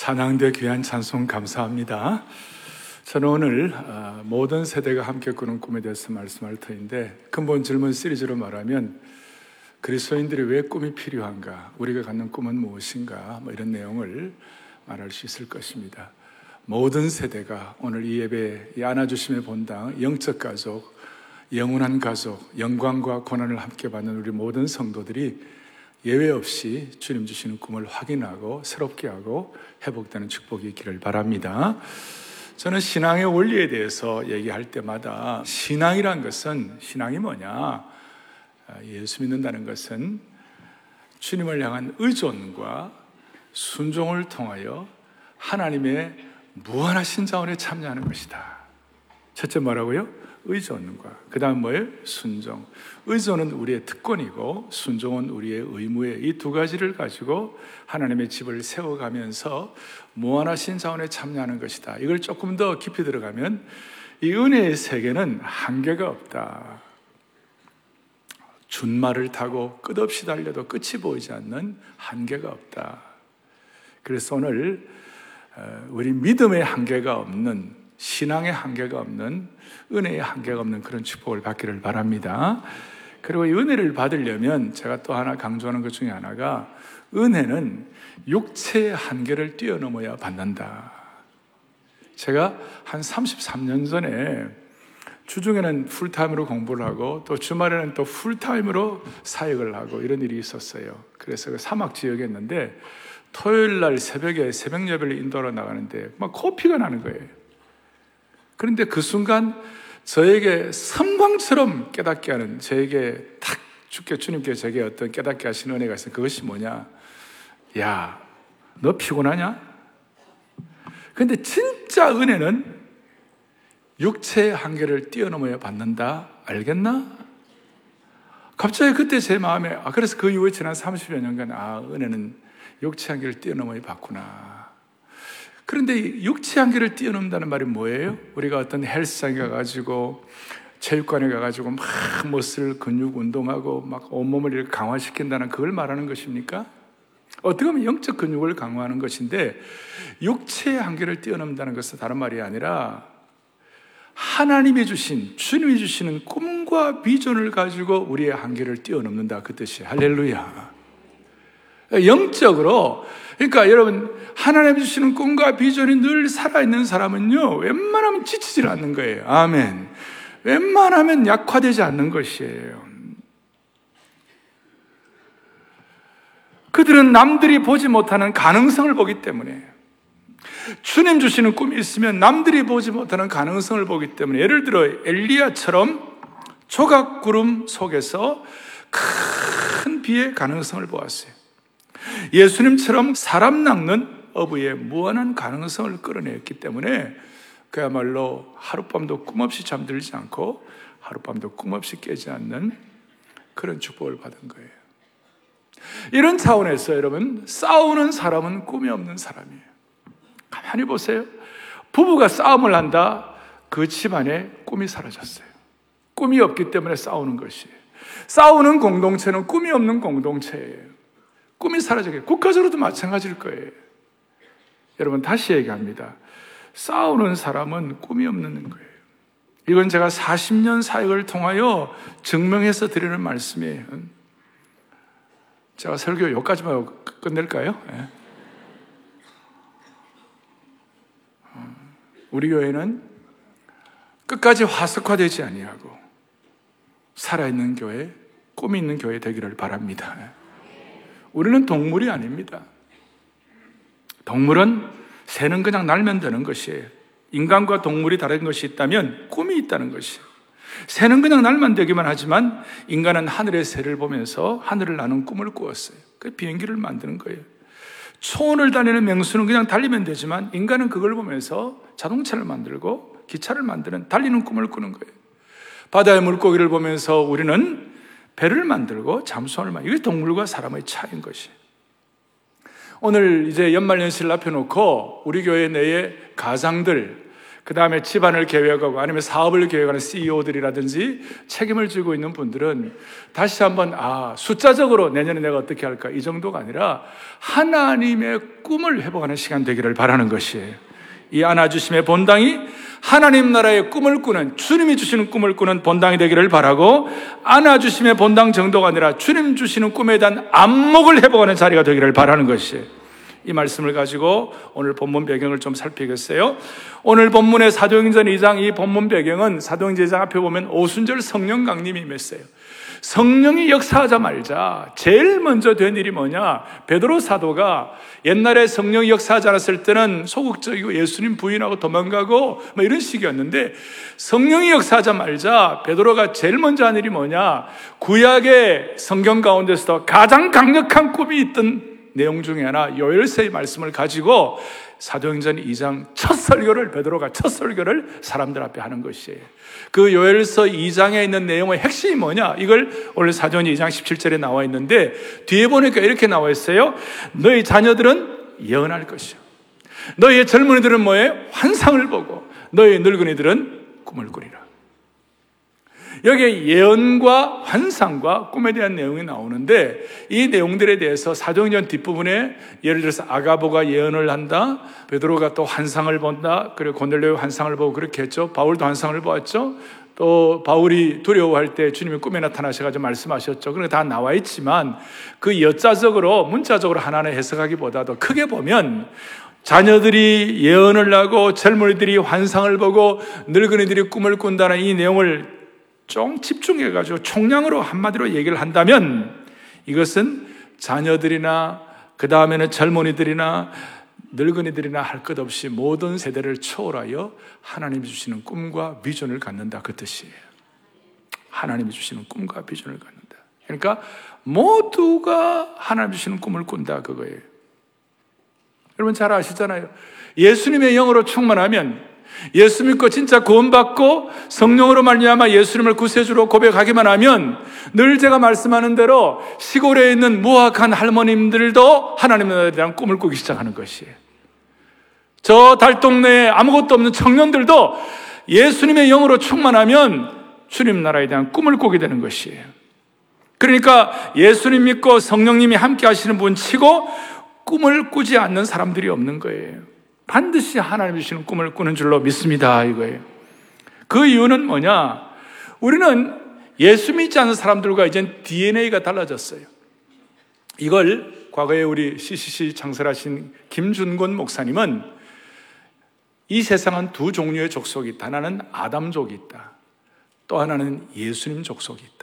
찬양대 귀한 찬송 감사합니다. 저는 오늘 어, 모든 세대가 함께 꾸는 꿈에 대해서 말씀할 터인데 근본 질문 시리즈로 말하면 그리스도인들이 왜 꿈이 필요한가? 우리가 갖는 꿈은 무엇인가? 뭐 이런 내용을 말할 수 있을 것입니다. 모든 세대가 오늘 이 예배, 이 안아주심의 본당, 영적 가족, 영원한 가족, 영광과 고난을 함께 받는 우리 모든 성도들이 예외 없이 주님 주시는 꿈을 확인하고 새롭게 하고 회복되는 축복이 있기를 바랍니다. 저는 신앙의 원리에 대해서 얘기할 때마다 신앙이란 것은 신앙이 뭐냐? 예수 믿는다는 것은 주님을 향한 의존과 순종을 통하여 하나님의 무한하신 자원에 참여하는 것이다. 첫째 뭐라고요? 의존과 그 다음 뭐예요? 순종. 의존은 우리의 특권이고 순종은 우리의 의무에 이 두 가지를 가지고 하나님의 집을 세워가면서 무한하신 자원에 참여하는 것이다. 이걸 조금 더 깊이 들어가면 이 은혜의 세계는 한계가 없다. 준말을 타고 끝없이 달려도 끝이 보이지 않는 한계가 없다. 그래서 오늘 어, 우리 믿음의 한계가 없는 신앙의 한계가 없는 은혜의 한계가 없는 그런 축복을 받기를 바랍니다. 그리고 이 은혜를 받으려면 제가 또 하나 강조하는 것 중에 하나가 은혜는 육체의 한계를 뛰어넘어야 받는다. 제가 한 33년 전에 주중에는 풀타임으로 공부를 하고 또 주말에는 또 풀타임으로 사역을 하고 이런 일이 있었어요. 그래서 그 사막 지역에 있는데 토요일 날 새벽에 새벽 예배를 인도하러 나가는데 막 코피가 나는 거예요. 그런데 그 순간 저에게 성광처럼 깨닫게 하는 저에게 탁 주께 주님께 제게 어떤 깨닫게 하시는 은혜가 있어요. 그것이 뭐냐? 야, 너 피곤하냐? 근데 진짜 은혜는 육체의 한계를 뛰어넘어야 받는다. 알겠나? 갑자기 그때 제 마음에, 아, 그래서 그 이후에 지난 30여 년간, 아, 은혜는 육체 한계를 뛰어넘어야 받구나. 그런데 육체 한계를 뛰어넘는다는 말이 뭐예요? 우리가 어떤 헬스장에 가가지고 체육관에 가가지고 막 멋을 근육 운동하고 막 온몸을 이렇게 강화시킨다는 그걸 말하는 것입니까? 어떻게 보면 영적 근육을 강화하는 것인데 육체의 한계를 뛰어넘는다는 것은 다른 말이 아니라 하나님이 주신 주님이 주시는 꿈과 비전을 가지고 우리의 한계를 뛰어넘는다 그 뜻이에요. 할렐루야. 영적으로 그러니까 여러분 하나님 주시는 꿈과 비전이 늘 살아있는 사람은요 웬만하면 지치질 않는 거예요. 아멘. 웬만하면 약화되지 않는 것이에요. 그들은 남들이 보지 못하는 가능성을 보기 때문에 주님 주시는 꿈이 있으면 남들이 보지 못하는 가능성을 보기 때문에 예를 들어 엘리야처럼 조각구름 속에서 큰 비의 가능성을 보았어요. 예수님처럼 사람 낚는 어부의 무한한 가능성을 끌어냈기 때문에 그야말로 하룻밤도 꿈없이 잠들지 않고 하룻밤도 꿈없이 깨지 않는 그런 축복을 받은 거예요. 이런 차원에서 여러분, 싸우는 사람은 꿈이 없는 사람이에요. 가만히 보세요. 부부가 싸움을 한다. 그 집안에 꿈이 사라졌어요. 꿈이 없기 때문에 싸우는 것이에요. 싸우는 공동체는 꿈이 없는 공동체예요. 꿈이 사라지게 국가적으로도 마찬가지일 거예요. 여러분 다시 얘기합니다. 싸우는 사람은 꿈이 없는 거예요. 이건 제가 40년 사역을 통하여 증명해서 드리는 말씀이에요. 제가 설교 여기까지만 끝낼까요? 네. 우리 교회는 끝까지 화석화되지 아니하고 살아있는 교회, 꿈이 있는 교회 되기를 바랍니다. 우리는 동물이 아닙니다. 동물은 새는 그냥 날면 되는 것이에요. 인간과 동물이 다른 것이 있다면 꿈이 있다는 것이에요. 새는 그냥 날만 되기만 하지만 인간은 하늘의 새를 보면서 하늘을 나는 꿈을 꾸었어요. 그 비행기를 만드는 거예요. 초원을 다니는 맹수는 그냥 달리면 되지만 인간은 그걸 보면서 자동차를 만들고 기차를 만드는 달리는 꿈을 꾸는 거예요. 바다의 물고기를 보면서 우리는 배를 만들고 잠수함을 만들고 이게 동물과 사람의 차이인 것이. 오늘 이제 연말연시를 앞에 놓고 우리 교회 내에 가장들 그 다음에 집안을 계획하고 아니면 사업을 계획하는 CEO들이라든지 책임을 지고 있는 분들은 다시 한번, 아, 숫자적으로 내년에 내가 어떻게 할까? 이 정도가 아니라 하나님의 꿈을 회복하는 시간 되기를 바라는 것이에요. 이 안아주심의 본당이 하나님 나라의 꿈을 꾸는 주님이 주시는 꿈을 꾸는 본당이 되기를 바라고 안아주심의 본당 정도가 아니라 주님 주시는 꿈에 대한 안목을 회복하는 자리가 되기를 바라는 것이에요. 이 말씀을 가지고 오늘 본문 배경을 좀 살피겠어요. 오늘 본문의 사도행전 2장 이 본문 배경은 사도행전 2장 앞에 보면 오순절 성령 강림이 임했어요. 성령이 역사하자 말자 제일 먼저 된 일이 뭐냐? 베드로 사도가 옛날에 성령이 역사하지 않았을 때는 소극적이고 예수님 부인하고 도망가고 뭐 이런 식이었는데 성령이 역사하자 말자 베드로가 제일 먼저 한 일이 뭐냐? 구약의 성경 가운데서도 가장 강력한 꿈이 있던 내용 중에 하나 요엘서의 말씀을 가지고 사도행전 2장 첫 설교를 베드로가 첫 설교를 사람들 앞에 하는 것이에요. 그 요엘서 2장에 있는 내용의 핵심이 뭐냐? 이걸 오늘 사도행전 2장 17절에 나와 있는데 뒤에 보니까 이렇게 나와 있어요. 너희 자녀들은 예언할 것이요. 너희의 젊은이들은 뭐예요? 환상을 보고 너희 늙은이들은 꿈을 꾸리라. 여기에 예언과 환상과 꿈에 대한 내용이 나오는데 이 내용들에 대해서 사도행전 뒷부분에 예를 들어서 아가보가 예언을 한다. 베드로가 또 환상을 본다. 그리고 고넬료의 환상을 보고 그렇게 했죠. 바울도 환상을 보았죠. 또 바울이 두려워할 때 주님이 꿈에 나타나셔가지고 말씀하셨죠. 그러니까 다 나와 있지만 그 여자적으로 문자적으로 하나는 해석하기보다도 크게 보면 자녀들이 예언을 하고 젊은이들이 환상을 보고 늙은이들이 꿈을 꾼다는 이 내용을 좀 집중해가지고 총량으로 한마디로 얘기를 한다면 이것은 자녀들이나 그 다음에는 젊은이들이나 늙은이들이나 할 것 없이 모든 세대를 초월하여 하나님이 주시는 꿈과 비전을 갖는다 그 뜻이에요. 하나님이 주시는 꿈과 비전을 갖는다. 그러니까 모두가 하나님 주시는 꿈을 꾼다 그거예요. 여러분 잘 아시잖아요. 예수님의 영으로 충만하면 예수 믿고 진짜 구원받고 성령으로 말미암아 예수님을 구세주로 고백하기만 하면 늘 제가 말씀하는 대로 시골에 있는 무학한 할머님들도 하나님에 대한 꿈을 꾸기 시작하는 것이에요. 저 달동네에 아무것도 없는 청년들도 예수님의 영으로 충만하면 주님 나라에 대한 꿈을 꾸게 되는 것이에요. 그러니까 예수님 믿고 성령님이 함께 하시는 분 치고 꿈을 꾸지 않는 사람들이 없는 거예요. 반드시 하나님이 주시는 꿈을 꾸는 줄로 믿습니다. 이거예요. 그 이유는 뭐냐? 우리는 예수 믿지 않는 사람들과 이젠 DNA가 달라졌어요. 이걸 과거에 우리 CCC 창설하신 김준곤 목사님은 이 세상은 두 종류의 족속이 있다. 하나는 아담족이 있다. 또 하나는 예수님 족속이 있다.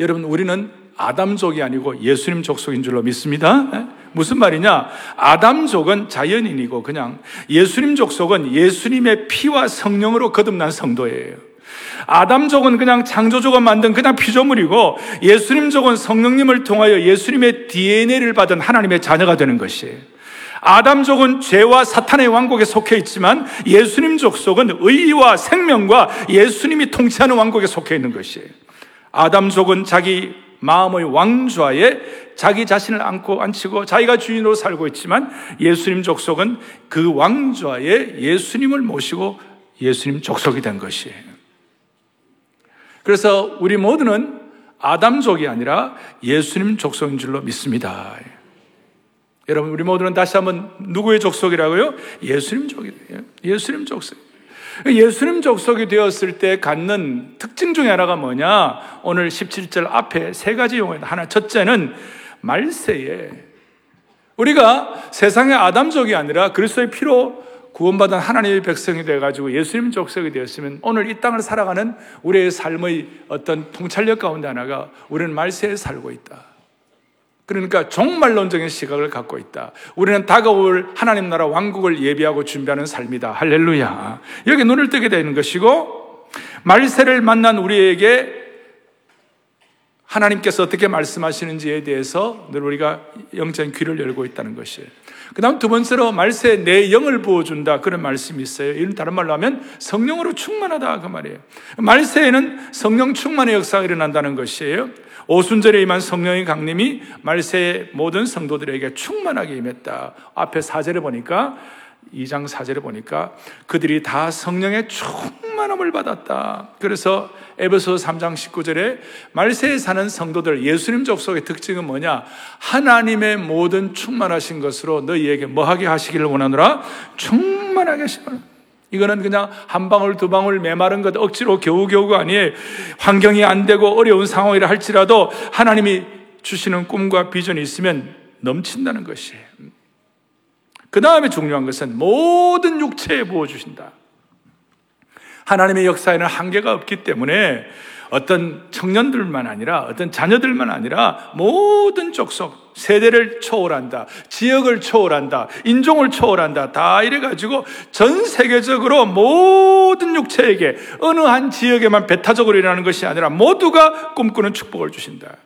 여러분, 우리는 아담족이 아니고 예수님 족속인 줄로 믿습니다. 네? 무슨 말이냐? 아담족은 자연인이고 그냥 예수님 족속은 예수님의 피와 성령으로 거듭난 성도예요. 아담족은 그냥 창조주가 만든 그냥 피조물이고 예수님족은 성령님을 통하여 예수님의 DNA를 받은 하나님의 자녀가 되는 것이에요. 아담족은 죄와 사탄의 왕국에 속해 있지만 예수님 족속은 의와 생명과 예수님이 통치하는 왕국에 속해 있는 것이에요. 아담족은 자기 마음의 왕좌에 자기 자신을 안고 앉히고 자기가 주인으로 살고 있지만 예수님 족속은 그 왕좌에 예수님을 모시고 예수님 족속이 된 것이에요. 그래서 우리 모두는 아담족이 아니라 예수님 족속인 줄로 믿습니다. 여러분, 우리 모두는 다시 한번 누구의 족속이라고요? 예수님 족이에요. 예수님 족속. 예수님 족속이 되었을 때 갖는 특징 중에 하나가 뭐냐? 오늘 17절 앞에 세 가지 용어 하나 첫째는 말세에 우리가 세상의 아담족이 아니라 그리스도의 피로 구원받은 하나님의 백성이 되어가지고 예수님 족속이 되었으면 오늘 이 땅을 살아가는 우리의 삶의 어떤 통찰력 가운데 하나가 우리는 말세에 살고 있다. 그러니까 종말론적인 시각을 갖고 있다. 우리는 다가올 하나님 나라 왕국을 예비하고 준비하는 삶이다. 할렐루야. 여기 눈을 뜨게 되는 것이고, 말세를 만난 우리에게 하나님께서 어떻게 말씀하시는지에 대해서 늘 우리가 영적 귀를 열고 있다는 것이에요. 그 다음 두 번째로 말세 내 영을 부어준다. 그런 말씀이 있어요. 이런 다른 말로 하면 성령으로 충만하다. 그 말이에요. 말세에는 성령 충만의 역사가 일어난다는 것이에요. 오순절에 임한 성령의 강림이 말세의 모든 성도들에게 충만하게 임했다. 앞에 사절에 보니까 2장 4절에 보니까 그들이 다 성령의 충만함을 받았다. 그래서 에베소 3장 19절에 말세에 사는 성도들 예수님 족속의 특징은 뭐냐? 하나님의 모든 충만하신 것으로 너희에게 뭐하게 하시기를 원하노라? 충만하게 하시노라. 이거는 그냥 한 방울 두 방울 메마른 것 억지로 겨우겨우가 아니에요. 환경이 안 되고 어려운 상황이라 할지라도 하나님이 주시는 꿈과 비전이 있으면 넘친다는 것이에요. 그 다음에 중요한 것은 모든 육체에 부어주신다. 하나님의 역사에는 한계가 없기 때문에 어떤 청년들만 아니라 어떤 자녀들만 아니라 모든 족속, 세대를 초월한다. 지역을 초월한다. 인종을 초월한다. 다 이래가지고 전 세계적으로 모든 육체에게 어느 한 지역에만 배타적으로 일어나는 것이 아니라 모두가 꿈꾸는 축복을 주신다.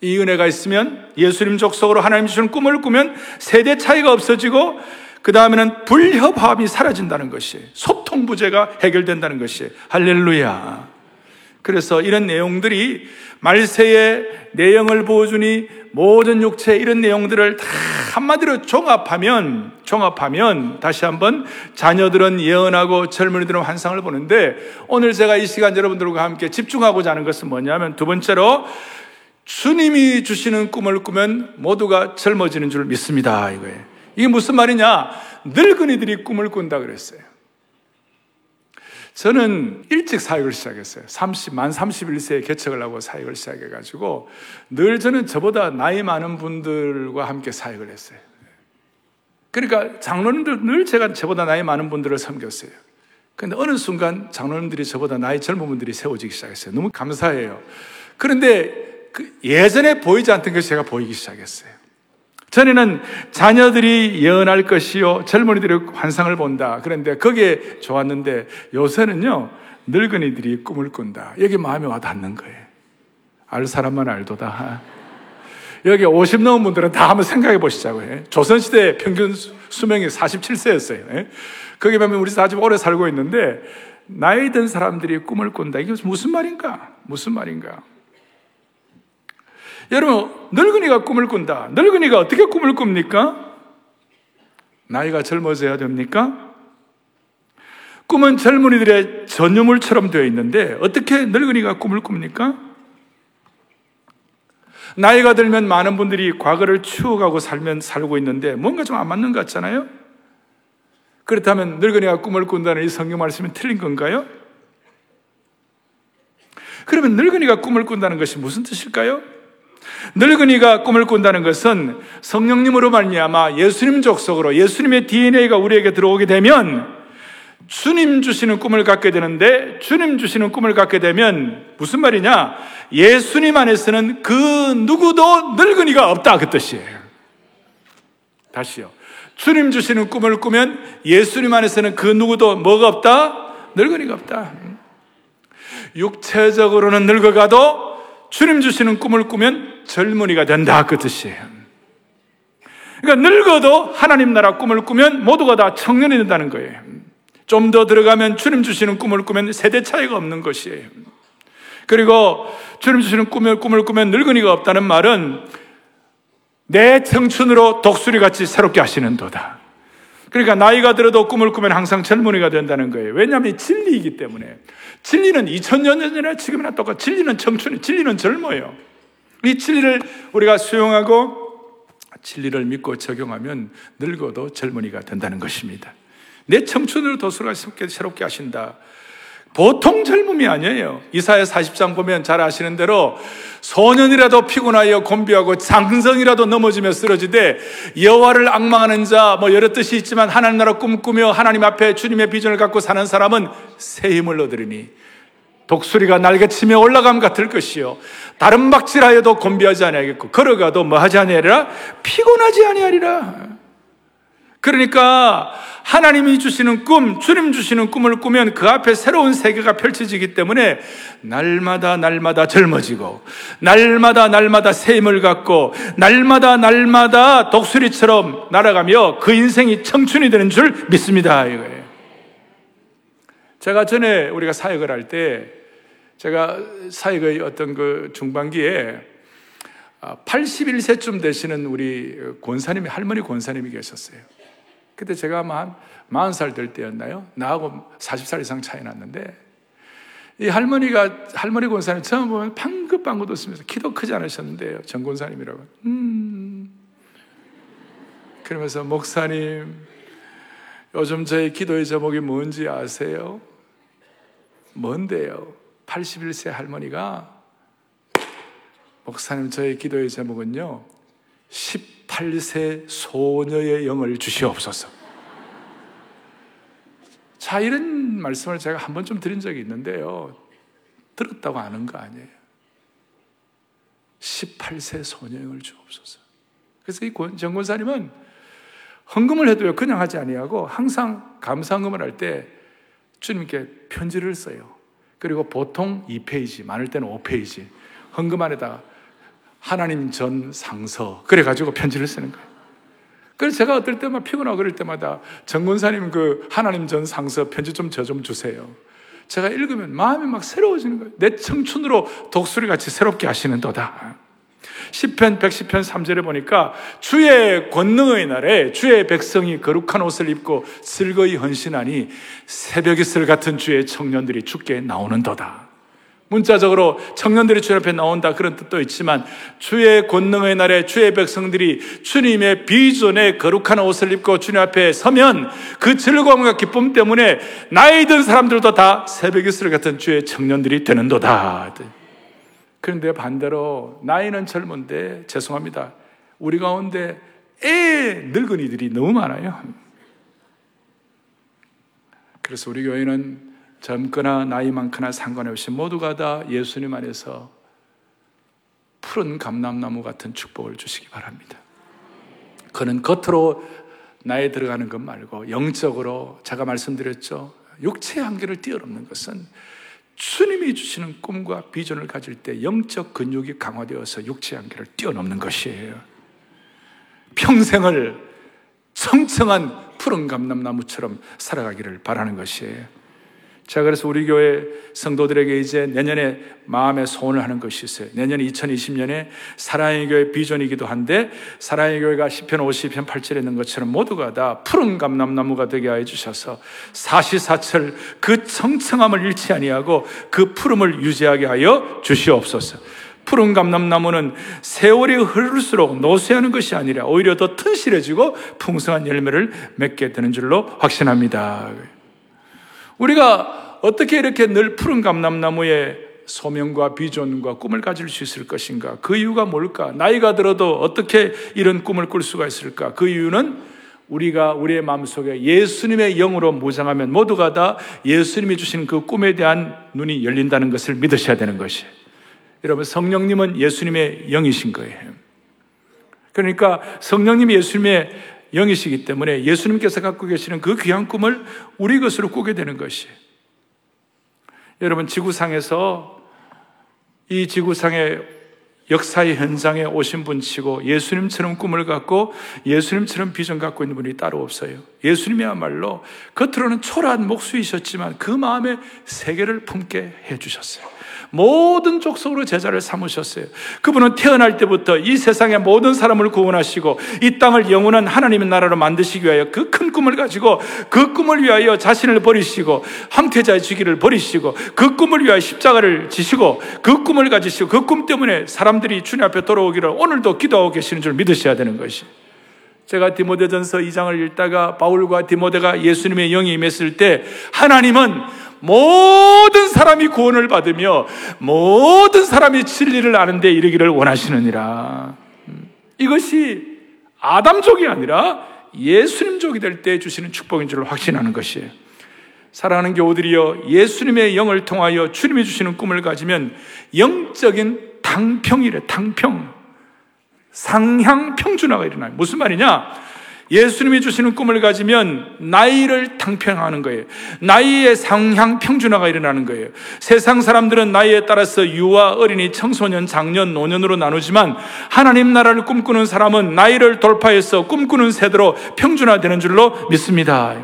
이 은혜가 있으면 예수님 족속으로 하나님 주시는 꿈을 꾸면 세대 차이가 없어지고 그 다음에는 불협화음이 사라진다는 것이 소통 부재가 해결된다는 것이 할렐루야. 그래서 이런 내용들이 말세의 내용을 보여주니 모든 육체 이런 내용들을 다 한마디로 종합하면 종합하면 다시 한번 자녀들은 예언하고 젊은이들은 환상을 보는데 오늘 제가 이 시간 여러분들과 함께 집중하고자 하는 것은 뭐냐면 두 번째로 주님이 주시는 꿈을 꾸면 모두가 젊어지는 줄 믿습니다. 이거예요. 이게 무슨 말이냐? 늙은이들이 꿈을 꾼다 그랬어요. 저는 일찍 사역을 시작했어요. 30, 만 31세에 개척을 하고 사역을 시작해가지고 늘 저는 저보다 나이 많은 분들과 함께 사역을 했어요. 그러니까 장로님들 늘 제가 저보다 나이 많은 분들을 섬겼어요. 근데 어느 순간 장로님들이 저보다 나이 젊은 분들이 세워지기 시작했어요. 너무 감사해요. 그런데 그 예전에 보이지 않던 것이 제가 보이기 시작했어요. 전에는 자녀들이 예언할 것이요, 젊은이들이 환상을 본다. 그런데 그게 좋았는데 요새는요, 늙은이들이 꿈을 꾼다. 여기 마음에 와 닿는 거예요. 알 사람만 알도다. 여기 50 넘은 분들은 다 한번 생각해 보시자고요. 조선시대 평균 수명이 47세였어요. 거기 보면 우리 다 아주 오래 살고 있는데, 나이 든 사람들이 꿈을 꾼다. 이게 무슨 말인가? 무슨 말인가? 여러분, 늙은이가 꿈을 꾼다. 늙은이가 어떻게 꿈을 꿉니까? 나이가 젊어져야 됩니까? 꿈은 젊은이들의 전유물처럼 되어 있는데 어떻게 늙은이가 꿈을 꿉니까? 나이가 들면 많은 분들이 과거를 추억하고 살면 살고 있는데 뭔가 좀 안 맞는 것 같잖아요? 그렇다면 늙은이가 꿈을 꾼다는 이 성경 말씀이 틀린 건가요? 그러면 늙은이가 꿈을 꾼다는 것이 무슨 뜻일까요? 늙은이가 꿈을 꾼다는 것은 성령님으로 말미암아 예수님 족속으로 예수님의 DNA가 우리에게 들어오게 되면 주님 주시는 꿈을 갖게 되는데 주님 주시는 꿈을 갖게 되면 무슨 말이냐? 예수님 안에서는 그 누구도 늙은이가 없다 그 뜻이에요. 다시요. 주님 주시는 꿈을 꾸면 예수님 안에서는 그 누구도 뭐가 없다? 늙은이가 없다. 육체적으로는 늙어가도 주님 주시는 꿈을 꾸면 젊은이가 된다 그 뜻이에요. 그러니까 늙어도 하나님 나라 꿈을 꾸면 모두가 다 청년이 된다는 거예요. 좀 더 들어가면 주님 주시는 꿈을 꾸면 세대 차이가 없는 것이에요. 그리고 주님 주시는 꿈을, 꿈을 꾸면 늙은이가 없다는 말은 내 청춘으로 독수리 같이 새롭게 하시는 도다. 그러니까 나이가 들어도 꿈을 꾸면 항상 젊은이가 된다는 거예요. 왜냐하면 진리이기 때문에. 진리는 2000년 전이나 지금이나 똑같아. 진리는 청춘이, 진리는 젊어요. 이 진리를 우리가 수용하고 진리를 믿고 적용하면 늙어도 젊은이가 된다는 것입니다. 내 청춘을 도수가 새롭게 하신다. 보통 젊음이 아니에요. 이사야 40장 보면 잘 아시는 대로 소년이라도 피곤하여 곤비하고 장성이라도 넘어지며 쓰러지되 여호와를 악망하는 자 뭐 여러 뜻이 있지만 하나님 나라 꿈꾸며 하나님 앞에 주님의 비전을 갖고 사는 사람은 새 힘을 얻으리니 독수리가 날개치며 올라감 같을 것이요. 다른 박질하여도 곤비하지 아니하겠고 걸어가도 뭐 하지 아니하리라? 피곤하지 아니하리라 그러니까 하나님이 주시는 꿈, 주님 주시는 꿈을 꾸면 그 앞에 새로운 세계가 펼쳐지기 때문에 날마다 날마다 젊어지고, 날마다 날마다 새 힘을 갖고, 날마다 날마다 독수리처럼 날아가며 그 인생이 청춘이 되는 줄 믿습니다. 이거예요. 제가 전에 우리가 사역을 할 때, 제가 사역의 어떤 그 중반기에 81세쯤 되시는 우리 권사님이, 할머니 권사님이 계셨어요. 그때 제가 아마 한 40살 될 때였나요? 나하고 40살 이상 차이 났는데, 이 할머니가, 할머니 권사님 처음 보면 방긋방긋 웃으면서 키도 크지 않으셨는데요. 정 권사님이라고. 음. 그러면서, 목사님, 요즘 저의 기도의 제목이 뭔지 아세요? 뭔데요? 81세 할머니가 목사님 저의 기도의 제목은요 18세 소녀의 영을 주시옵소서. 자 이런 말씀을 제가 한번좀 드린 적이 있는데요. 들었다고 아는 거 아니에요. 18세 소녀의 영을 주옵소서. 그래서 이 정권사님은 헌금을 해도요 그냥 하지 아니하고 항상 감사헌금을 할 때 주님께 편지를 써요. 그리고 보통 2페이지 많을 때는 5페이지 헌금 안에다 하나님 전 상서 그래가지고 편지를 쓰는 거예요. 그래서 제가 어떨 때만 피곤하고 그럴 때마다 정권사님 그 하나님 전 상서 편지 좀저좀 주세요. 제가 읽으면 마음이 막 새로워지는 거예요. 내 청춘으로 독수리 같이 새롭게 하시는 도다. 10편 110편 3절에 보니까 주의 권능의 날에 주의 백성이 거룩한 옷을 입고 슬거이 헌신하니 새벽 이슬 같은 주의 청년들이 죽게 나오는 도다. 문자적으로 청년들이 주님 앞에 나온다 그런 뜻도 있지만 주의 권능의 날에 주의 백성들이 주님의 비전에 거룩한 옷을 입고 주님 앞에 서면 그 즐거움과 기쁨 때문에 나이 든 사람들도 다 새벽 이슬 같은 주의 청년들이 되는도다. 그런데 반대로 나이는 젊은데 죄송합니다. 우리 가운데 애 늙은이들이 너무 많아요. 그래서 우리 교회는 젊거나 나이 많거나 상관없이 모두가 다 예수님 안에서 푸른 감람나무 같은 축복을 주시기 바랍니다. 그는 겉으로 나에 들어가는 것 말고 영적으로 제가 말씀드렸죠. 육체의 한계를 뛰어넘는 것은 주님이 주시는 꿈과 비전을 가질 때 영적 근육이 강화되어서 육체의 한계를 뛰어넘는 것이에요. 평생을 청청한 푸른 감람나무처럼 살아가기를 바라는 것이에요. 제가 그래서 우리 교회 성도들에게 이제 내년에 마음의 소원을 하는 것이 있어요. 내년 2020년에 사랑의 교회 비전이기도 한데 사랑의 교회가 10편 50편 8절에 있는 것처럼 모두가 다 푸른 감람나무가 되게 하여 주셔서 사시사철 그 청청함을 잃지 아니하고 그 푸름을 유지하게 하여 주시옵소서. 푸른 감람나무는 세월이 흐를수록 노쇠하는 것이 아니라 오히려 더 튼실해지고 풍성한 열매를 맺게 되는 줄로 확신합니다. 우리가 어떻게 이렇게 늘 푸른 감람나무에 소명과 비전과 꿈을 가질 수 있을 것인가? 그 이유가 뭘까? 나이가 들어도 어떻게 이런 꿈을 꿀 수가 있을까? 그 이유는 우리가 우리의 마음속에 예수님의 영으로 무장하면 모두가 다 예수님이 주신 그 꿈에 대한 눈이 열린다는 것을 믿으셔야 되는 것이. 여러분 성령님은 예수님의 영이신 거예요. 그러니까 성령님이 예수님의 영이시기 때문에 예수님께서 갖고 계시는 그 귀한 꿈을 우리 것으로 꾸게 되는 것이 여러분 지구상에서 이 지구상의 역사의 현장에 오신 분 치고 예수님처럼 꿈을 갖고 예수님처럼 비전 갖고 있는 분이 따로 없어요. 예수님이야말로 겉으로는 초라한 목수이셨지만 그 마음에 세계를 품게 해주셨어요. 모든 족속으로 제자를 삼으셨어요. 그분은 태어날 때부터 이 세상의 모든 사람을 구원하시고 이 땅을 영원한 하나님의 나라로 만드시기 위하여 그 큰 꿈을 가지고 그 꿈을 위하여 자신을 버리시고 황태자의 주기를 버리시고 그 꿈을 위하여 십자가를 지시고 그 꿈을 가지시고 그 꿈 때문에 사람들이 주님 앞에 돌아오기를 오늘도 기도하고 계시는 줄 믿으셔야 되는 것이. 제가 디모데전서 2장을 읽다가 바울과 디모데가 예수님의 영이 임했을 때 하나님은 모든 사람이 구원을 받으며 모든 사람이 진리를 아는데 이르기를 원하시느니라. 음, 이것이 아담족이 아니라 예수님족이 될 때 주시는 축복인 줄 확신하는 것이에요. 사랑하는 교우들이여 예수님의 영을 통하여 주님이 주시는 꿈을 가지면 영적인 당평이래, 당평. 상향 평준화가 일어나요. 무슨 말이냐? 예수님이 주시는 꿈을 가지면 나이를 탕평하는 거예요. 나이의 상향 평준화가 일어나는 거예요. 세상 사람들은 나이에 따라서 유아, 어린이, 청소년, 장년, 노년으로 나누지만 하나님 나라를 꿈꾸는 사람은 나이를 돌파해서 꿈꾸는 세대로 평준화되는 줄로 믿습니다.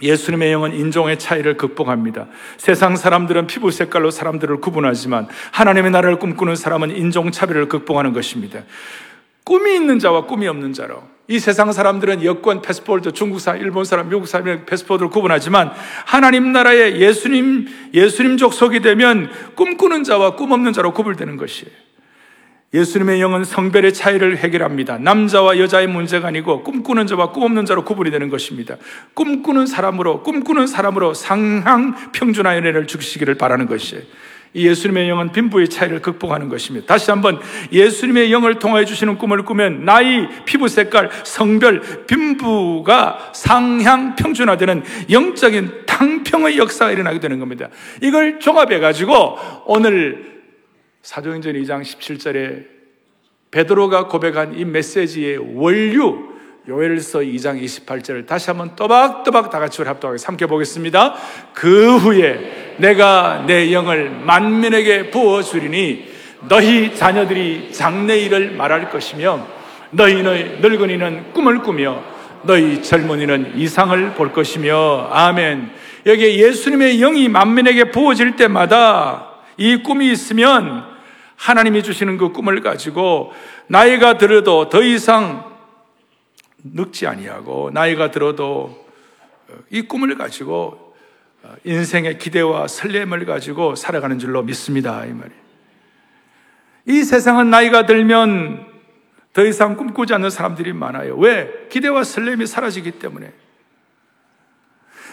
예수님의 영은 인종의 차이를 극복합니다. 세상 사람들은 피부 색깔로 사람들을 구분하지만 하나님의 나라를 꿈꾸는 사람은 인종 차별을 극복하는 것입니다. 꿈이 있는 자와 꿈이 없는 자로 이 세상 사람들은 여권, 패스포트, 중국 사람, 일본 사람, 미국 사람의 패스포트를 구분하지만 하나님 나라의 예수님, 예수님족 속이 되면 꿈꾸는 자와 꿈 없는 자로 구분되는 것이에요. 예수님의 영은 성별의 차이를 해결합니다. 남자와 여자의 문제가 아니고 꿈꾸는 자와 꿈 없는 자로 구분이 되는 것입니다. 꿈꾸는 사람으로, 꿈꾸는 사람으로 상향 평준화 연애를 주시기를 바라는 것이에요. 이 예수님의 영은 빈부의 차이를 극복하는 것입니다. 다시 한번 예수님의 영을 통하여 주시는 꿈을 꾸면 나이, 피부 색깔, 성별, 빈부가 상향 평준화되는 영적인 탕평의 역사가 일어나게 되는 겁니다. 이걸 종합해 가지고 오늘 사도행전 2장 17절에 베드로가 고백한 이 메시지의 원류 요엘서 2장 28절을 다시 한번 또박또박 다 같이 합독하게 삼켜 보겠습니다. 그 후에 내가 내 영을 만민에게 부어 주리니 너희 자녀들이 장래 일을 말할 것이며 너희의 늙은이는 꿈을 꾸며 너희 젊은이는 이상을 볼 것이며 아멘. 여기에 예수님의 영이 만민에게 부어질 때마다 이 꿈이 있으면 하나님이 주시는 그 꿈을 가지고 나이가 들어도 더 이상 늙지 아니하고 나이가 들어도 어, 이 꿈을 가지고 어, 인생의 기대와 설렘을 가지고 살아가는 줄로 믿습니다. 이 말이. 이 세상은 나이가 들면 더 이상 꿈꾸지 않는 사람들이 많아요. 왜? 기대와 설렘이 사라지기 때문에.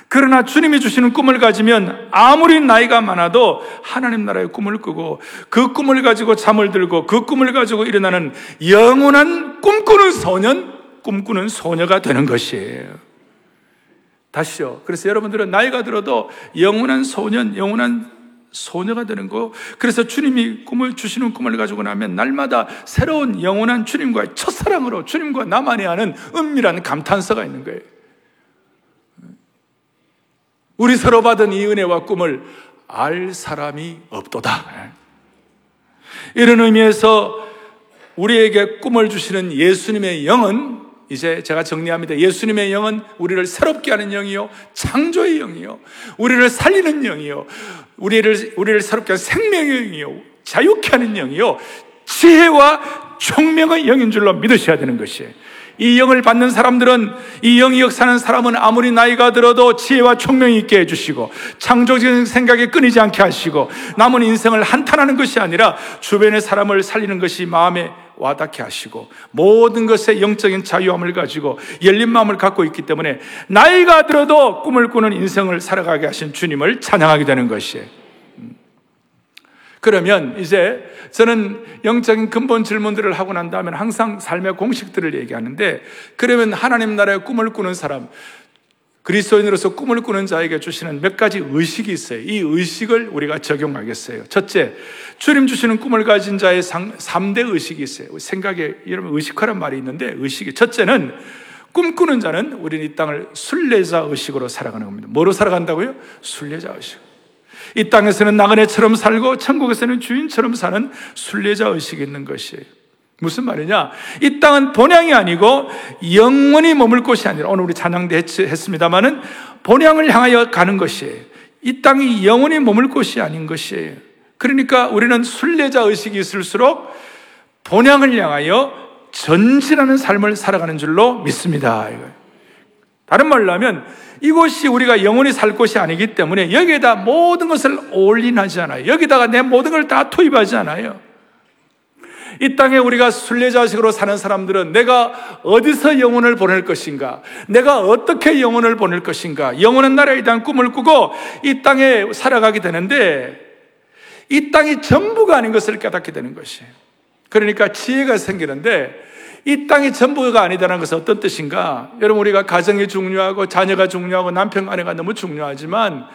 그러나 주님이 주시는 꿈을 가지면 아무리 나이가 많아도 하나님 나라의 꿈을 꾸고 그 꿈을 가지고 잠을 들고 그 꿈을 가지고 일어나는 영원한 꿈꾸는 소년, 꿈꾸는 소녀가 되는 것이에요. 다시요. 그래서 여러분들은 나이가 들어도 영원한 소년, 영원한 소녀가 되는 거. 그래서 주님이 꿈을 주시는 꿈을 가지고 나면 날마다 새로운 영원한 주님과의 첫사랑으로 주님과 나만이 하는 은밀한 감탄서가 있는 거예요. 우리 서로 받은 이 은혜와 꿈을 알 사람이 없도다. 이런 의미에서 우리에게 꿈을 주시는 예수님의 영은 이제 제가 정리합니다. 예수님의 영은 우리를 새롭게 하는 영이요. 창조의 영이요. 우리를 살리는 영이요. 우리를, 우리를 새롭게 하는 생명의 영이요. 자유케 하는 영이요. 지혜와 총명의 영인 줄로 믿으셔야 되는 것이에요. 이 영을 받는 사람들은 이 영이 역사하는 사람은 아무리 나이가 들어도 지혜와 총명이 있게 해주시고 창조적인 생각에 끊이지 않게 하시고 남은 인생을 한탄하는 것이 아니라 주변의 사람을 살리는 것이 마음에 와닿게 하시고 모든 것에 영적인 자유함을 가지고 열린 마음을 갖고 있기 때문에 나이가 들어도 꿈을 꾸는 인생을 살아가게 하신 주님을 찬양하게 되는 것이에요. 음. 그러면 이제 저는 영적인 근본 질문들을 하고 난 다음에 항상 삶의 공식들을 얘기하는데 그러면 하나님 나라의 꿈을 꾸는 사람 그리스도인으로서 꿈을 꾸는 자에게 주시는 몇 가지 의식이 있어요. 이 의식을 우리가 적용하겠어요. 첫째, 주님 주시는 꿈을 가진 자의 3대 의식이 있어요. 생각에, 여러분 의식하란 말이 있는데 의식이. 첫째는 꿈꾸는 자는 우리는 이 땅을 순례자 의식으로 살아가는 겁니다. 뭐로 살아간다고요? 순례자 의식. 이 땅에서는 나그네처럼 살고 천국에서는 주인처럼 사는 순례자 의식이 있는 것이에요. 무슨 말이냐? 이 땅은 본향이 아니고 영원히 머물 곳이 아니라 오늘 우리 찬양대 했습니다마는 본향을 향하여 가는 것이에요. 이 땅이 영원히 머물 곳이 아닌 것이에요. 그러니까 우리는 순례자 의식이 있을수록 본향을 향하여 전진하는 삶을 살아가는 줄로 믿습니다. 다른 말로 하면 이곳이 우리가 영원히 살 곳이 아니기 때문에 여기에다 모든 것을 올인하지 않아요. 여기다가 내 모든 걸 다 투입하지 않아요. 이 땅에 우리가 순례자식으로 사는 사람들은 내가 어디서 영혼을 보낼 것인가? 내가 어떻게 영혼을 보낼 것인가? 영혼은 나라에 대한 꿈을 꾸고 이 땅에 살아가게 되는데 이 땅이 전부가 아닌 것을 깨닫게 되는 것이에요. 그러니까 지혜가 생기는데 이 땅이 전부가 아니다는 것은 어떤 뜻인가? 여러분 우리가 가정이 중요하고 자녀가 중요하고 남편 아내가 너무 중요하지만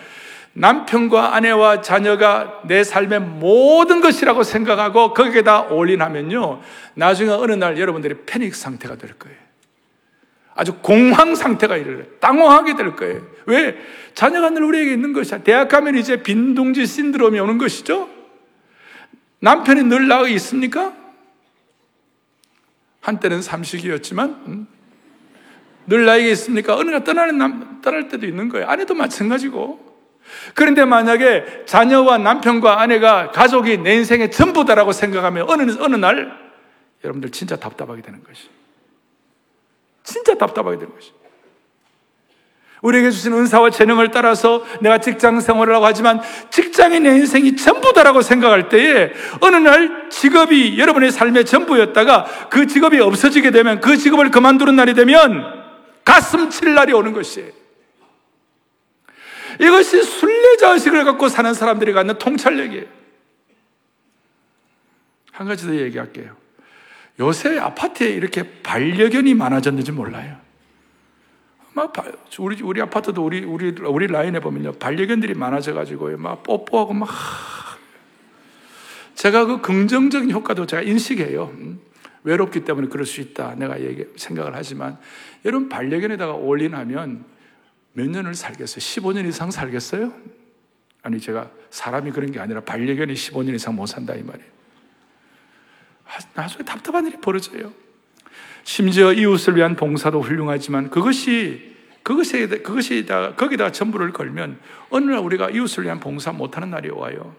남편과 아내와 자녀가 내 삶의 모든 것이라고 생각하고 거기에다 올인하면요. 나중에 어느 날 여러분들이 패닉 상태가 될 거예요. 아주 공황 상태가 이르러 땅황하게 될 거예요. 왜? 자녀가 늘 우리에게 있는 것이야. 대학 가면 이제 빈둥지 신드롬이 오는 것이죠. 남편이 늘 나가 있습니까? 한때는 삼식이었지만 음? 늘 나에게 있습니까? 어느 날 떠나는 남, 떠날 때도 있는 거예요. 아내도 마찬가지고. 그런데 만약에 자녀와 남편과 아내가 가족이 내 인생의 전부다라고 생각하면 어느, 어느 날 여러분들 진짜 답답하게 되는 것이. 진짜 답답하게 되는 것이. 우리에게 주신 은사와 재능을 따라서 내가 직장 생활을 하고 하지만 직장이 내 인생이 전부다라고 생각할 때에 어느 날 직업이 여러분의 삶의 전부였다가 그 직업이 없어지게 되면 그 직업을 그만두는 날이 되면 가슴 칠 날이 오는 것이에요. 이것이 순례자 의식을 갖고 사는 사람들이 갖는 통찰력이에요. 한 가지 더 얘기할게요. 요새 아파트에 이렇게 반려견이 많아졌는지 몰라요. 막 우리 우리 아파트도 우리 우리 우리 라인에 보면요 반려견들이 많아져가지고 막 뽀뽀하고 막 제가 그 긍정적인 효과도 제가 인식해요. 음? 외롭기 때문에 그럴 수 있다. 내가 얘기 생각을 하지만 여러분 반려견에다가 올인하면 몇 년을 살겠어요? 15년 이상 살겠어요? 아니 제가 사람이 그런 게 아니라 반려견이 15년 이상 못 산다 이 말이에요. 나중에 답답한 일이 벌어져요. 심지어 이웃을 위한 봉사도 훌륭하지만 그것이 그것에 그것이 다 거기다 전부를 걸면 어느 날 우리가 이웃을 위한 봉사 못하는 날이 와요.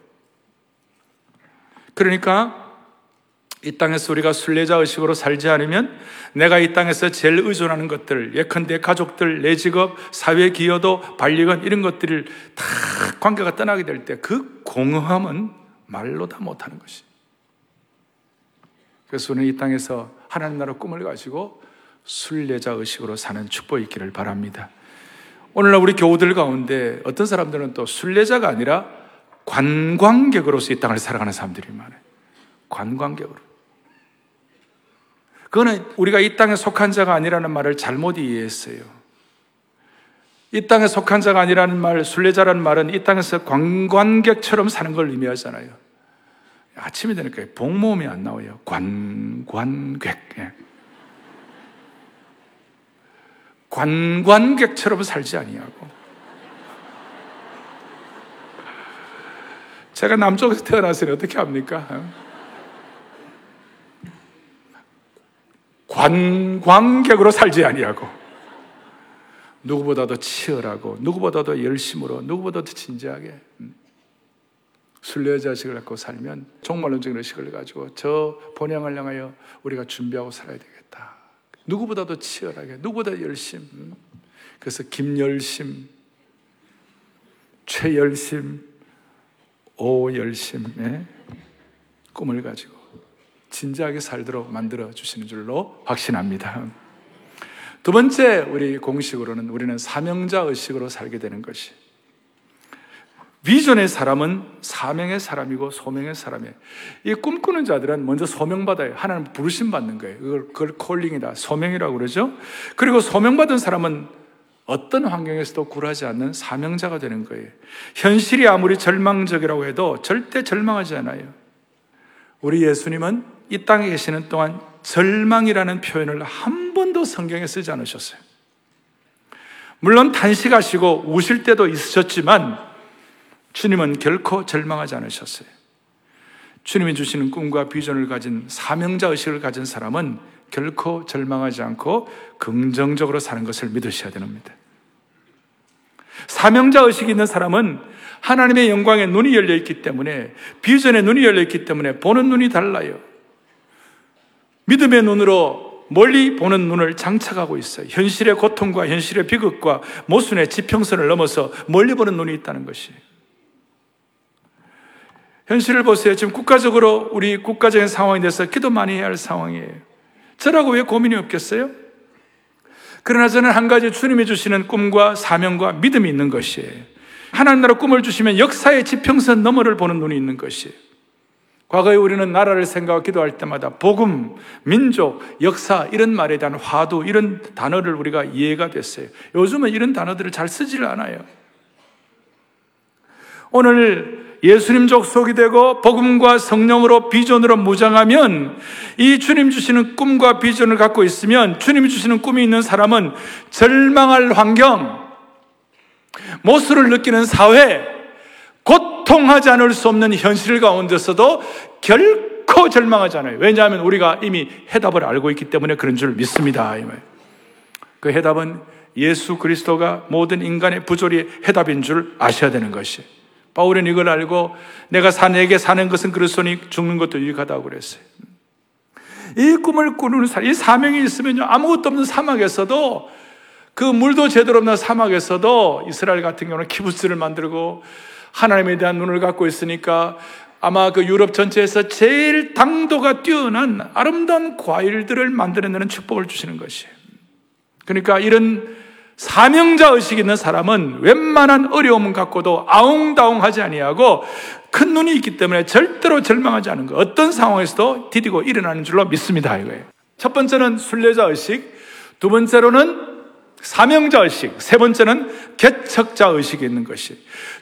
그러니까 이 땅에서 우리가 순례자 의식으로 살지 않으면 내가 이 땅에서 제일 의존하는 것들, 예컨대 가족들, 내 직업, 사회 기여도, 반려견 이런 것들을 다 관계가 떠나게 될 때 그 공허함은 말로 다 못하는 것이. 그래서 우리는 이 땅에서 하나님 나라 꿈을 가지고 순례자 의식으로 사는 축복이 있기를 바랍니다. 오늘날 우리 교우들 가운데 어떤 사람들은 또 순례자가 아니라 관광객으로서 이 땅을 살아가는 사람들이 많아요. 관광객으로. 그거는 우리가 이 땅에 속한 자가 아니라는 말을 잘못 이해했어요. 이 땅에 속한 자가 아니라는 말, 순례자라는 말은 이 땅에서 관광객처럼 사는 걸 의미하잖아요. 아침이 되니까 복모음이 안 나와요. 관관객. 예. 관관객처럼 살지 아니하고. 제가 남쪽에서 태어났으니 어떻게 합니까? 관광객으로 살지 아니하고 누구보다도 치열하고 누구보다도 열심으로 누구보다도 진지하게 음. 순례 자식을 갖고 살면 종말론적인 의식을 가지고 저 본향을 향하여 우리가 준비하고 살아야 되겠다. 누구보다도 치열하게, 누구보다 열심. 음. 그래서 김열심, 최열심, 오열심의 꿈을 가지고 진지하게 살도록 만들어 주시는 줄로 확신합니다. 두 번째 우리 공식으로는 우리는 사명자 의식으로 살게 되는 것이 비전의 사람은 사명의 사람이고 소명의 사람이에요. 이 꿈꾸는 자들은 먼저 소명받아요. 하나님 부르심 받는 거예요. 그걸, 그걸 콜링이다. 소명이라고 그러죠. 그리고 소명받은 사람은 어떤 환경에서도 굴하지 않는 사명자가 되는 거예요. 현실이 아무리 절망적이라고 해도 절대 절망하지 않아요. 우리 예수님은 이 땅에 계시는 동안 절망이라는 표현을 한 번도 성경에 쓰지 않으셨어요. 물론 단식하시고 우실 때도 있으셨지만 주님은 결코 절망하지 않으셨어요. 주님이 주시는 꿈과 비전을 가진 사명자 의식을 가진 사람은 결코 절망하지 않고 긍정적으로 사는 것을 믿으셔야 됩니다. 사명자 의식이 있는 사람은 하나님의 영광에 눈이 열려 있기 때문에 비전에 눈이 열려 있기 때문에 보는 눈이 달라요. 믿음의 눈으로 멀리 보는 눈을 장착하고 있어요. 현실의 고통과 현실의 비극과 모순의 지평선을 넘어서 멀리 보는 눈이 있다는 것이에요. 현실을 보세요. 지금 국가적으로 우리 국가적인 상황에 대해서 기도 많이 해야 할 상황이에요. 저라고 왜 고민이 없겠어요? 그러나 저는 한 가지 주님이 주시는 꿈과 사명과 믿음이 있는 것이에요. 하나님 나라 꿈을 주시면 역사의 지평선 너머를 보는 눈이 있는 것이에요. 과거에 우리는 나라를 생각하고 기도할 때마다 복음, 민족, 역사 이런 말에 대한 화두 이런 단어를 우리가 이해가 됐어요. 요즘은 이런 단어들을 잘 쓰지를 않아요. 오늘 예수님 족속이 되고 복음과 성령으로 비전으로 무장하면 이 주님 주시는 꿈과 비전을 갖고 있으면 주님이 주시는 꿈이 있는 사람은 절망할 환경, 모습을 느끼는 사회, 고 통하지 않을 수 없는 현실 가운데서도 결코 절망하지 않아요. 왜냐하면 우리가 이미 해답을 알고 있기 때문에 그런 줄 믿습니다. 그 해답은 예수 그리스도가 모든 인간의 부조리의 해답인 줄 아셔야 되는 것이에요. 바울은 이걸 알고 내가 사내게 사는 것은 그렇소니 죽는 것도 유익하다고 그랬어요. 이 꿈을 꾸는 사람, 이 사명이 있으면요, 아무것도 없는 사막에서도 그 물도 제대로 없는 사막에서도 이스라엘 같은 경우는 키부스를 만들고 하나님에 대한 눈을 갖고 있으니까 아마 그 유럽 전체에서 제일 당도가 뛰어난 아름다운 과일들을 만들어내는 축복을 주시는 것이에요. 그러니까 이런 사명자 의식 있는 사람은 웬만한 어려움을 갖고도 아웅다웅하지 아니하고 큰 눈이 있기 때문에 절대로 절망하지 않은 거. 어떤 상황에서도 디디고 일어나는 줄로 믿습니다. 이거예요. 첫 번째는 순례자 의식, 두 번째로는 사명자 의식, 세 번째는 개척자 의식이 있는 것이.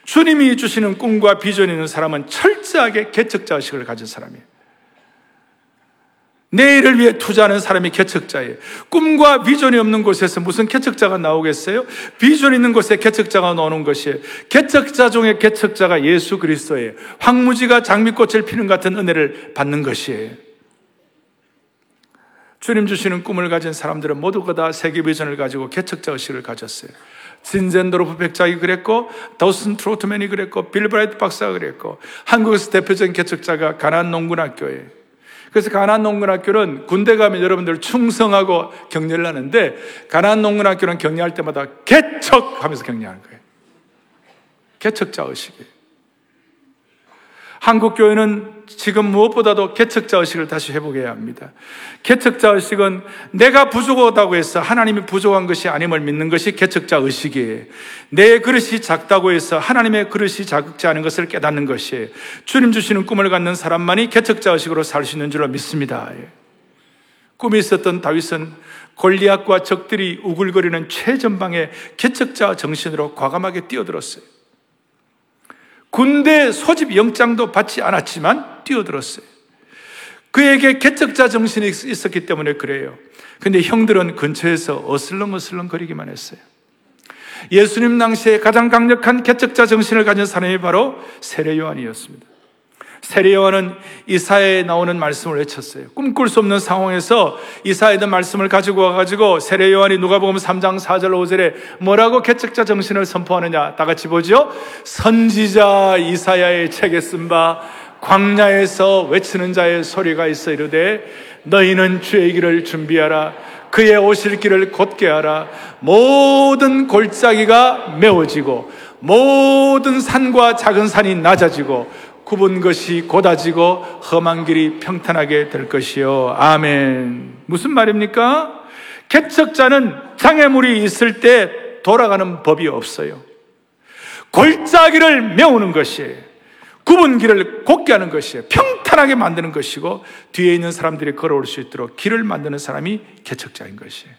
주님이 주시는 꿈과 비전이 있는 사람은 철저하게 개척자 의식을 가진 사람이에요. 내일을 위해 투자하는 사람이 개척자예요. 꿈과 비전이 없는 곳에서 무슨 개척자가 나오겠어요? 비전 있는 곳에 개척자가 나오는 것이에요. 개척자 중에 개척자가 예수 그리스도예요. 황무지가 장미꽃을 피는 같은 은혜를 받는 것이에요. 주님 주시는 꿈을 가진 사람들은 모두가 다 세계 비전을 가지고 개척자 의식을 가졌어요. 진젠도로프 백작이 그랬고, 더슨 트로트맨이 그랬고, 빌브라이트 박사가 그랬고, 한국에서 대표적인 개척자가 가난 농군학교예요. 그래서 가난 농군학교는 군대 가면 여러분들 충성하고 격려를 하는데 가난 농군학교는 격려할 때마다 개척하면서 격려하는 거예요. 개척자 의식이에요. 한국 교회는 지금 무엇보다도 개척자 의식을 다시 회복해야 합니다. 개척자 의식은 내가 부족하다고 해서 하나님이 부족한 것이 아님을 믿는 것이 개척자 의식이에요. 내 그릇이 작다고 해서 하나님의 그릇이 작지 않은 것을 깨닫는 것이에요. 주님 주시는 꿈을 갖는 사람만이 개척자 의식으로 살 수 있는 줄로 믿습니다. 예. 꿈이 있었던 다윗은 골리앗과 적들이 우글거리는 최전방에 개척자 정신으로 과감하게 뛰어들었어요. 군대 소집 영장도 받지 않았지만 뛰어들었어요. 그에게 개척자 정신이 있었기 때문에 그래요. 근데 형들은 근처에서 어슬렁어슬렁 거리기만 했어요. 예수님 당시에 가장 강력한 개척자 정신을 가진 사람이 바로 세례 요한이었습니다. 세례 요한은 이사야에 나오는 말씀을 외쳤어요. 꿈꿀 수 없는 상황에서 이사야에 대 말씀을 가지고 와가지고 세례 요한이 누가복음 3장 4절 5절에 뭐라고 개척자 정신을 선포하느냐 다 같이 보죠. 선지자 이사야의 책에 쓴 바 광야에서 외치는 자의 소리가 있어 이르되 너희는 주의 길을 준비하라 그의 오실 길을 곧게 하라 모든 골짜기가 메워지고 모든 산과 작은 산이 낮아지고 굽은 것이 곧아지고 험한 길이 평탄하게 될 것이요. 아멘. 무슨 말입니까? 개척자는 장애물이 있을 때 돌아가는 법이 없어요. 골짜기를 메우는 것이에요. 굽은 길을 곱게 하는 것이에요. 평탄하게 만드는 것이고 뒤에 있는 사람들이 걸어올 수 있도록 길을 만드는 사람이 개척자인 것이에요.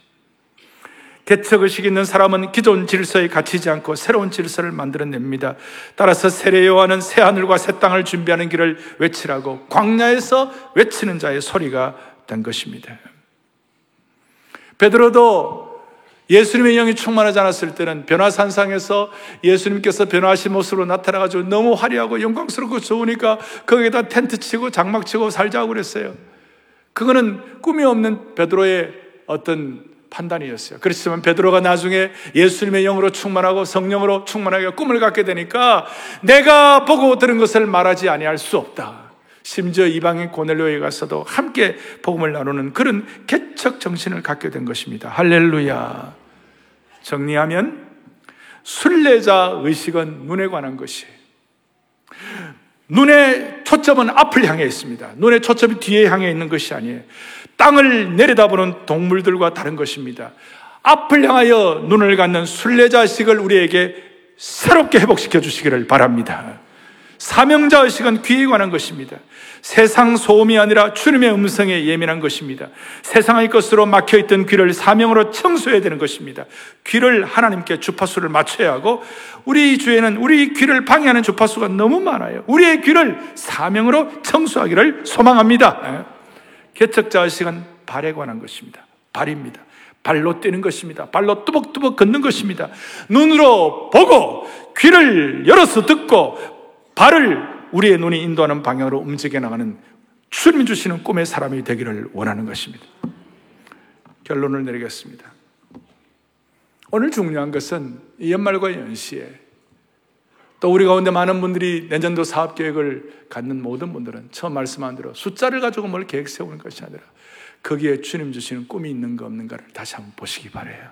개척의식 있는 사람은 기존 질서에 갇히지 않고 새로운 질서를 만들어냅니다. 따라서 세례 요한은 새 하늘과 새 땅을 준비하는 길을 외치라고 광야에서 외치는 자의 소리가 된 것입니다. 베드로도 예수님의 영이 충만하지 않았을 때는 변화산상에서 예수님께서 변화하신 모습으로 나타나가지고 너무 화려하고 영광스럽고 좋으니까 거기에다 텐트 치고 장막 치고 살자고 그랬어요. 그거는 꿈이 없는 베드로의 어떤 판단이었어요. 그렇지만 베드로가 나중에 예수님의 영으로 충만하고 성령으로 충만하게 꿈을 갖게 되니까 내가 보고 들은 것을 말하지 아니할 수 없다. 심지어 이방인 고넬료에 가서도 함께 복음을 나누는 그런 개척 정신을 갖게 된 것입니다. 할렐루야. 정리하면 순례자 의식은 눈에 관한 것이에요. 눈의 초점은 앞을 향해 있습니다. 눈의 초점이 뒤에 향해 있는 것이 아니에요. 땅을 내려다보는 동물들과 다른 것입니다. 앞을 향하여 눈을 갖는 순례자식을 우리에게 새롭게 회복시켜 주시기를 바랍니다. 사명자 의식은 귀에 관한 것입니다. 세상 소음이 아니라 주님의 음성에 예민한 것입니다. 세상의 것으로 막혀 있던 귀를 사명으로 청소해야 되는 것입니다. 귀를 하나님께 주파수를 맞춰야 하고 우리 주에는 우리 귀를 방해하는 주파수가 너무 많아요. 우리의 귀를 사명으로 청소하기를 소망합니다. 예. 개척자 의식은 발에 관한 것입니다. 발입니다. 발로 뛰는 것입니다. 발로 뚜벅뚜벅 걷는 것입니다. 눈으로 보고 귀를 열어서 듣고 발을 우리의 눈이 인도하는 방향으로 움직여 나가는 주님 주시는 꿈의 사람이 되기를 원하는 것입니다. 결론을 내리겠습니다. 오늘 중요한 것은 이 연말과 연시에 또 우리 가운데 많은 분들이 내년도 사업 계획을 갖는 모든 분들은 처음 말씀한 대로 숫자를 가지고 뭘 계획 세우는 것이 아니라 거기에 주님 주시는 꿈이 있는가 없는가를 다시 한번 보시기 바래요.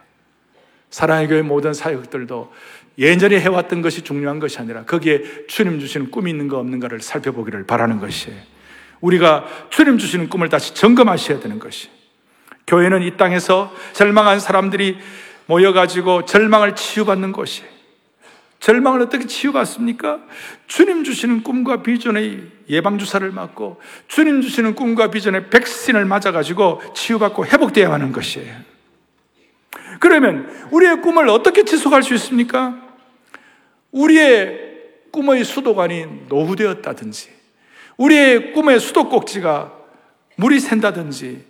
사랑의 교회 모든 사역들도 예전에 해왔던 것이 중요한 것이 아니라 거기에 주님 주시는 꿈이 있는가 없는가를 살펴보기를 바라는 것이에요. 우리가 주님 주시는 꿈을 다시 점검하셔야 되는 것이. 교회는 이 땅에서 절망한 사람들이 모여가지고 절망을 치유받는 곳이에요. 절망을 어떻게 치유받습니까? 주님 주시는 꿈과 비전의 예방주사를 맞고 주님 주시는 꿈과 비전의 백신을 맞아가지고 치유받고 회복되어야 하는 것이에요. 그러면 우리의 꿈을 어떻게 지속할 수 있습니까? 우리의 꿈의 수도관이 노후되었다든지 우리의 꿈의 수도꼭지가 물이 샌다든지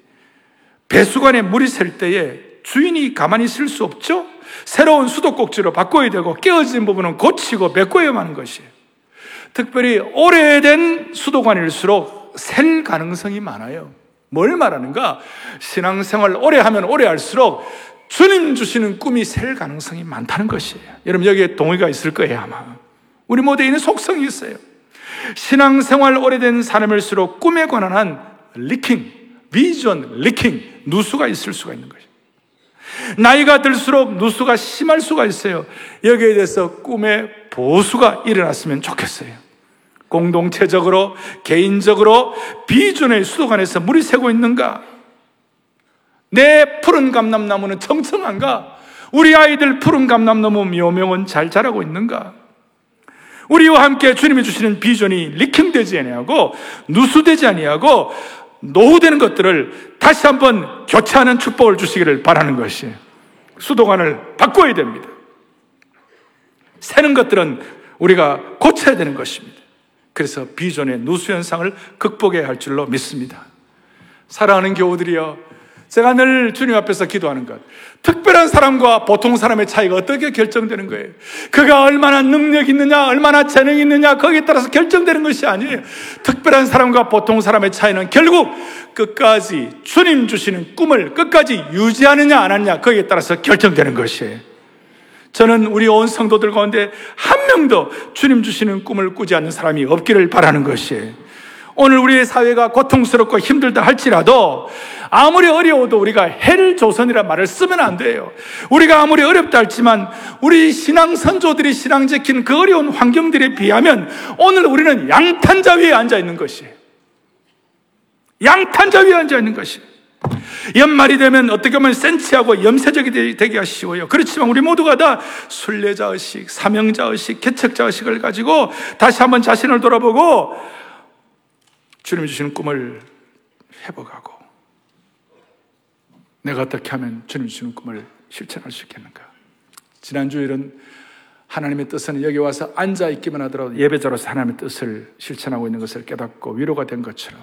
배수관에 물이 셀 때에 주인이 가만히 있을 수 없죠? 새로운 수도꼭지로 바꿔야 되고 깨어진 부분은 고치고 메꿔야만 하는 것이에요. 특별히 오래된 수도관일수록 셀 가능성이 많아요. 뭘 말하는가? 신앙생활 오래 하면 오래 할수록 주님 주시는 꿈이 셀 가능성이 많다는 것이에요. 여러분 여기에 동의가 있을 거예요 아마. 우리 모두에 있는 속성이 있어요. 신앙생활 오래된 사람일수록 꿈에 관한 한 leaking, vision leaking, 누수가 있을 수가 있는 것이에요. 나이가 들수록 누수가 심할 수가 있어요. 여기에 대해서 꿈의 보수가 일어났으면 좋겠어요. 공동체적으로, 개인적으로 비전의 수도관에서 물이 새고 있는가? 내 푸른 감람나무는 청청한가? 우리 아이들 푸른 감람나무 묘명은 잘 자라고 있는가? 우리와 함께 주님이 주시는 비전이 리킹되지 아니하고 누수되지 아니하고 노후되는 것들을 다시 한번 교체하는 축복을 주시기를 바라는 것이에요. 수도관을 바꿔야 됩니다. 새는 것들은 우리가 고쳐야 되는 것입니다. 그래서 비전의 누수 현상을 극복해야 할 줄로 믿습니다. 사랑하는 교우들이여, 제가 늘 주님 앞에서 기도하는 것. 특별한 사람과 보통 사람의 차이가 어떻게 결정되는 거예요? 그가 얼마나 능력 있느냐, 얼마나 재능이 있느냐, 거기에 따라서 결정되는 것이 아니에요. 특별한 사람과 보통 사람의 차이는 결국 끝까지 주님 주시는 꿈을 끝까지 유지하느냐, 안 하느냐, 거기에 따라서 결정되는 것이에요. 저는 우리 온 성도들 가운데 한 명도 주님 주시는 꿈을 꾸지 않는 사람이 없기를 바라는 것이에요. 오늘 우리의 사회가 고통스럽고 힘들다 할지라도 아무리 어려워도 우리가 해를 조선이라 말을 쓰면 안 돼요. 우리가 아무리 어렵다 할지만 우리 신앙 선조들이 신앙 지킨 그 어려운 환경들에 비하면 오늘 우리는 양탄자 위에 앉아 있는 것이에요. 양탄자 위에 앉아 있는 것이에요. 연말이 되면 어떻게 보면 센치하고 염세적이 되기가 쉬워요. 그렇지만 우리 모두가 다 순례자의식, 사명자의식, 개척자의식을 가지고 다시 한번 자신을 돌아보고 주님이 주시는 꿈을 회복하고 내가 어떻게 하면 주님 주시는 꿈을 실천할 수 있겠는가? 지난 주일은 하나님의 뜻은 여기 와서 앉아 있기만 하더라도 예배자로서 하나님의 뜻을 실천하고 있는 것을 깨닫고 위로가 된 것처럼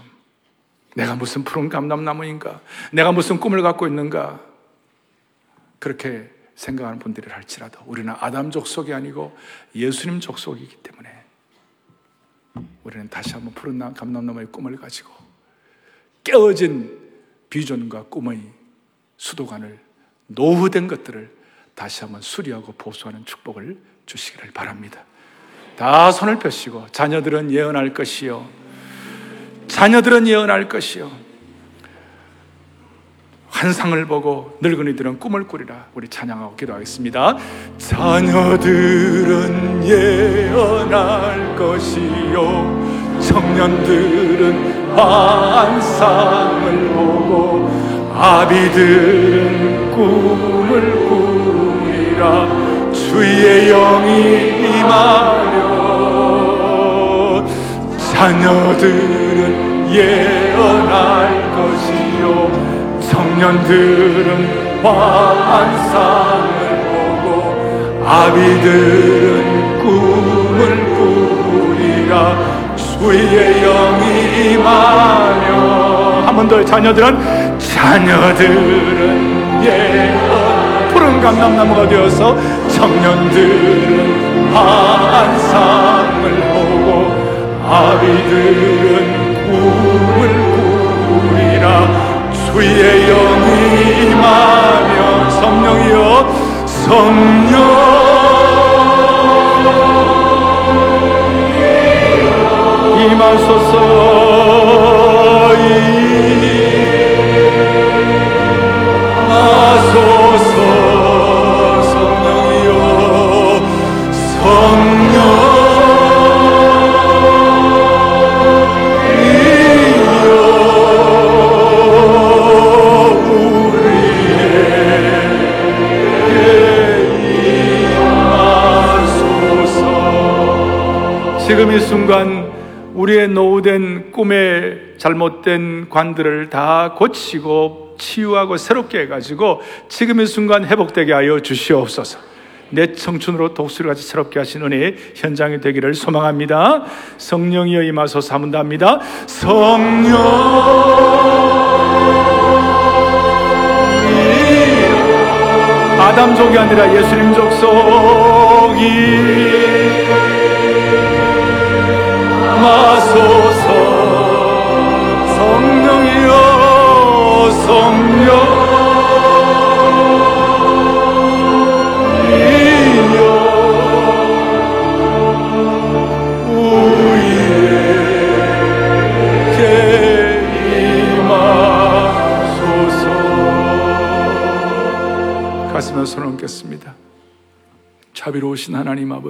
내가 무슨 푸른 감람나무인가? 내가 무슨 꿈을 갖고 있는가? 그렇게 생각하는 분들이 할지라도 우리는 아담 족속이 아니고 예수님 족속이기 때문에 우리는 다시 한번 푸른 감람나무의 꿈을 가지고 깨어진 비전과 꿈의 수도관을 노후된 것들을 다시 한번 수리하고 보수하는 축복을 주시기를 바랍니다. 다 손을 펴시고 자녀들은 예언할 것이요. 자녀들은 예언할 것이요. 환상을 보고 늙은이들은 꿈을 꾸리라. 우리 찬양하고 기도하겠습니다. 자녀들은 예언할 것이요. 청년들은 환상을 보고 아비들은 꿈을 꾸리라. 주의 영이 임하려 자녀들은 예언할 것이요. 청년들은 환상을 보고 아비들은 꿈을 꾸리라. 주의 영이 임하며 한 번 더 자녀들은. 자녀들은 예언. 푸른 감람나무가 되어서 청년들은 환상을 보고 아비들은 꿈을 꾸리라 위에 영이 임하며 성령이여 성령. 임하소서 임하소서. 지금 이 순간 우리의 노후된 꿈의 잘못된 관들을 다 고치고 치유하고 새롭게 해가지고 지금 이 순간 회복되게 하여 주시옵소서. 내 청춘으로 독수리같이 새롭게 하신 은혜 현장이 되기를 소망합니다. 성령이여 더 합니다. 성령 아담족이 아니라 예수님 족 속이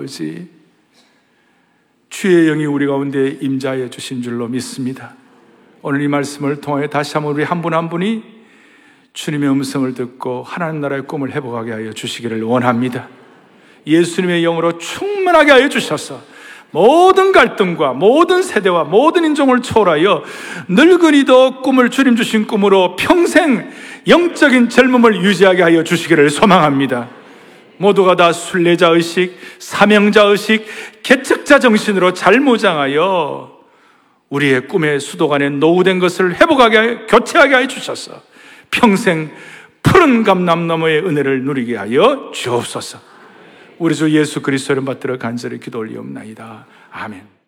아버지 주의 영이 우리 가운데 임자해 주신 줄로 믿습니다. 오늘 이 말씀을 통하여 다시 한번 우리 한분한 분이 주님의 음성을 듣고 하나님 나라의 꿈을 회복하게 하여 주시기를 원합니다. 예수님의 영으로 충만하게 하여 주셔서 모든 갈등과 모든 세대와 모든 인종을 초월하여 늙은이도 꿈을 주님 주신 꿈으로 평생 영적인 젊음을 유지하게 하여 주시기를 소망합니다. 모두가 다 순례자 의식, 사명자 의식, 개척자 정신으로 잘 무장하여 우리의 꿈의 수도관에 노후된 것을 회복하게, 교체하게 하여 주셔서 평생 푸른 감남 너머의 은혜를 누리게 하여 주옵소서. 우리 주 예수 그리스도를 받들어 간절히 기도 올리옵나이다. 아멘.